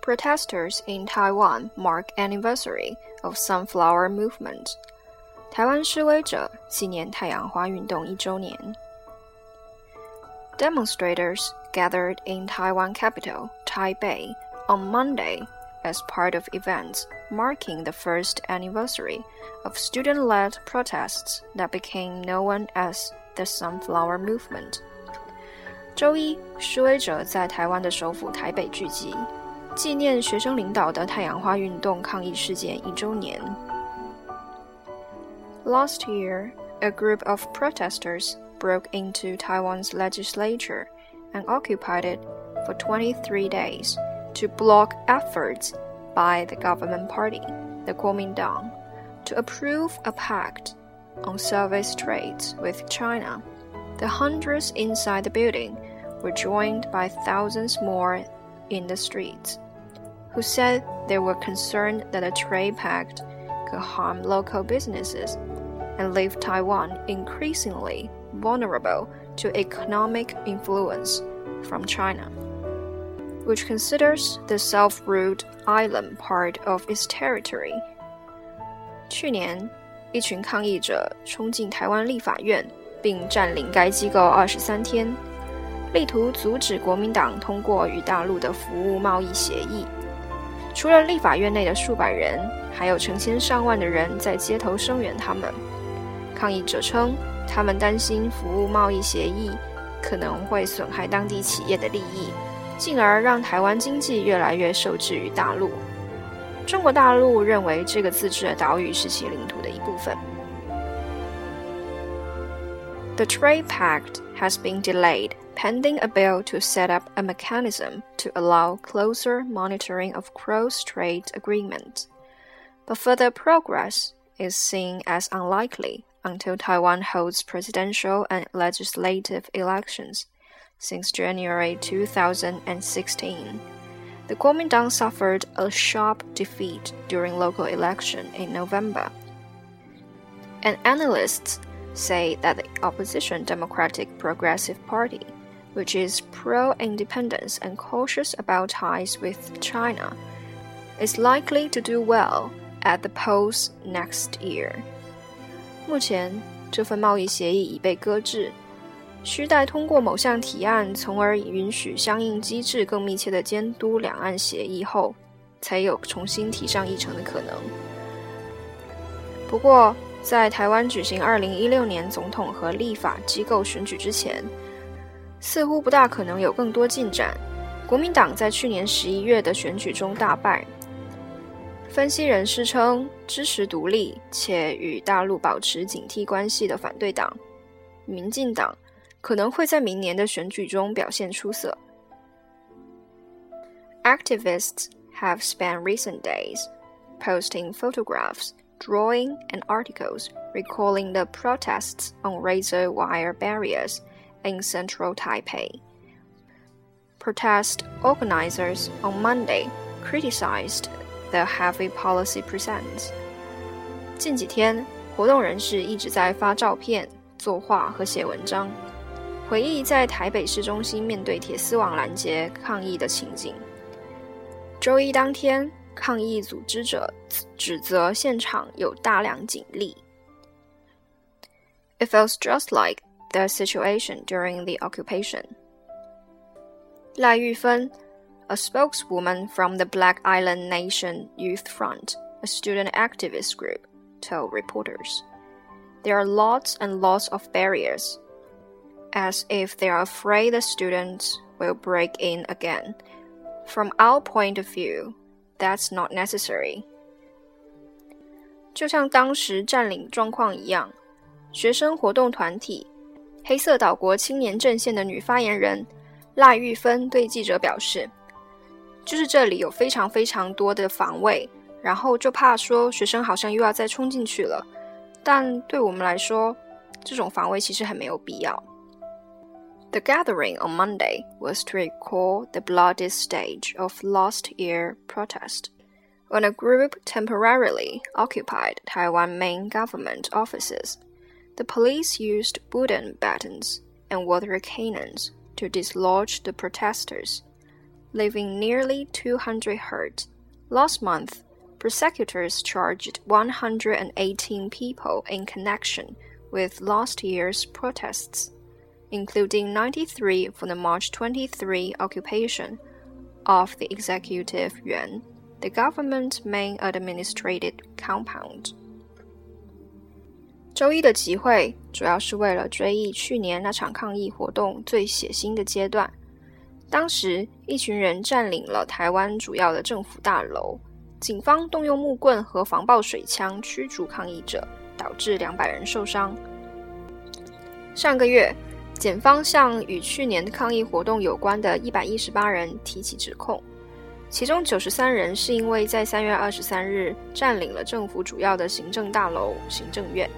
Protesters in Taiwan mark anniversary of sunflower movement. 台湾示威者纪念太阳花运动一周年。Demonstrators gathered in Taiwan capital, Taipei, on Monday as part of events marking the first anniversary of student led protests that became known as the Sunflower Movement. 周一，示威者在台湾的首府台北聚集， 纪念学生领导的太阳花运动抗议事件一周年。Last year, a group of protesters broke into Taiwan's legislature and occupied it for 23 days to block efforts by the government party, the Kuomintang, to approve a pact on service trades with China. The hundreds inside the building were joined by thousands more in the streets, who said they were concerned that a trade pact could harm local businesses and leave Taiwan increasingly vulnerable to economic influence from China which considers the self-ruled island part of its territory. 去年，一群抗议者冲进台湾立法院，并占领该机构二十三天， 力图阻止国民党通过与大陆的服务贸易协议。除了立法院内的数百人，还有成千上万的人在街头声援他们。抗议者称，他们担心服务贸易协议可能会损害当地企业的利益。进而让台湾经济越来越受制于大陆。中国大陆认为这个自治的岛屿是其领土的一部分。The trade pact has been delayed pending a bill to set up a mechanism to allow closer monitoring of cross-strait agreements. But further progress is seen as unlikely until Taiwan holds presidential and legislative elections since January 2016. The Kuomintang suffered a sharp defeat during local election in November. And analysts say that the opposition Democratic Progressive Party, which is pro independence and cautious about ties with China, is likely to do well at the polls next year. 目前，这份贸易协议已被搁置。需待通过某项提案，从而允许相应机制更密切的监督两岸协议后，才有重新提上议程的可能。不过， 在台湾举行2016年总统和立法机构选举之前，似乎不大可能有更多进展。国民党在去年十一月的选举中大败。分析人士称，支持独立且与大陆保持警惕关系的反对党——民进党。可能会在明年的选举中表现出色。Activists have spent recent days posting photographs, drawing, and articles recalling the protests on razor wire barriers in central Taipei. Protest organizers on Monday criticized the heavy policy presence. 近几天，活动人士一直在发照片、作画和写文章，回忆在台北市中心面对铁丝网拦截抗议的情景。周一当天，抗议组织者指责现场有大量警力。It feels just like the situation during the occupation. 赖玉芬，a spokeswoman from the Black Island Nation Youth Front, a student activist group, told reporters. There are lots and lots of barriers as if they are afraid the students will break in again. From our point of view, that's not necessary. 就像当时占领状况一样，学生活动团体黑色岛国青年阵线的女发言人赖玉芬对记者表示：“就是这里有非常非常多的防卫，然后就怕说学生好像又要再冲进去了。但对我们来说，这种防卫其实很没有必要。” The gathering on Monday was to recall the bloody stage of last year's protest, when a group temporarily occupied Taiwan main government offices. The police used wooden batons and water cannons to dislodge the protesters. leaving nearly 200 hurt. Last month, prosecutors charged 118 people in connection with last year's protests, including 93 for the March 23 occupation of the Executive Yuan, the government's main administrative compound. 周一的集会主要是为了追忆去年那场抗议活动最血腥的阶段。当时，一群人占领了台湾主要的政府大楼，警方动用木棍和防爆水枪驱逐抗议者，导致两百人受伤。上个月，检方向与去年抗议活动有关的一百一十八人提起指控，其中九十三人是因为在三月二十三日占领了政府主要的行政大楼——行政院。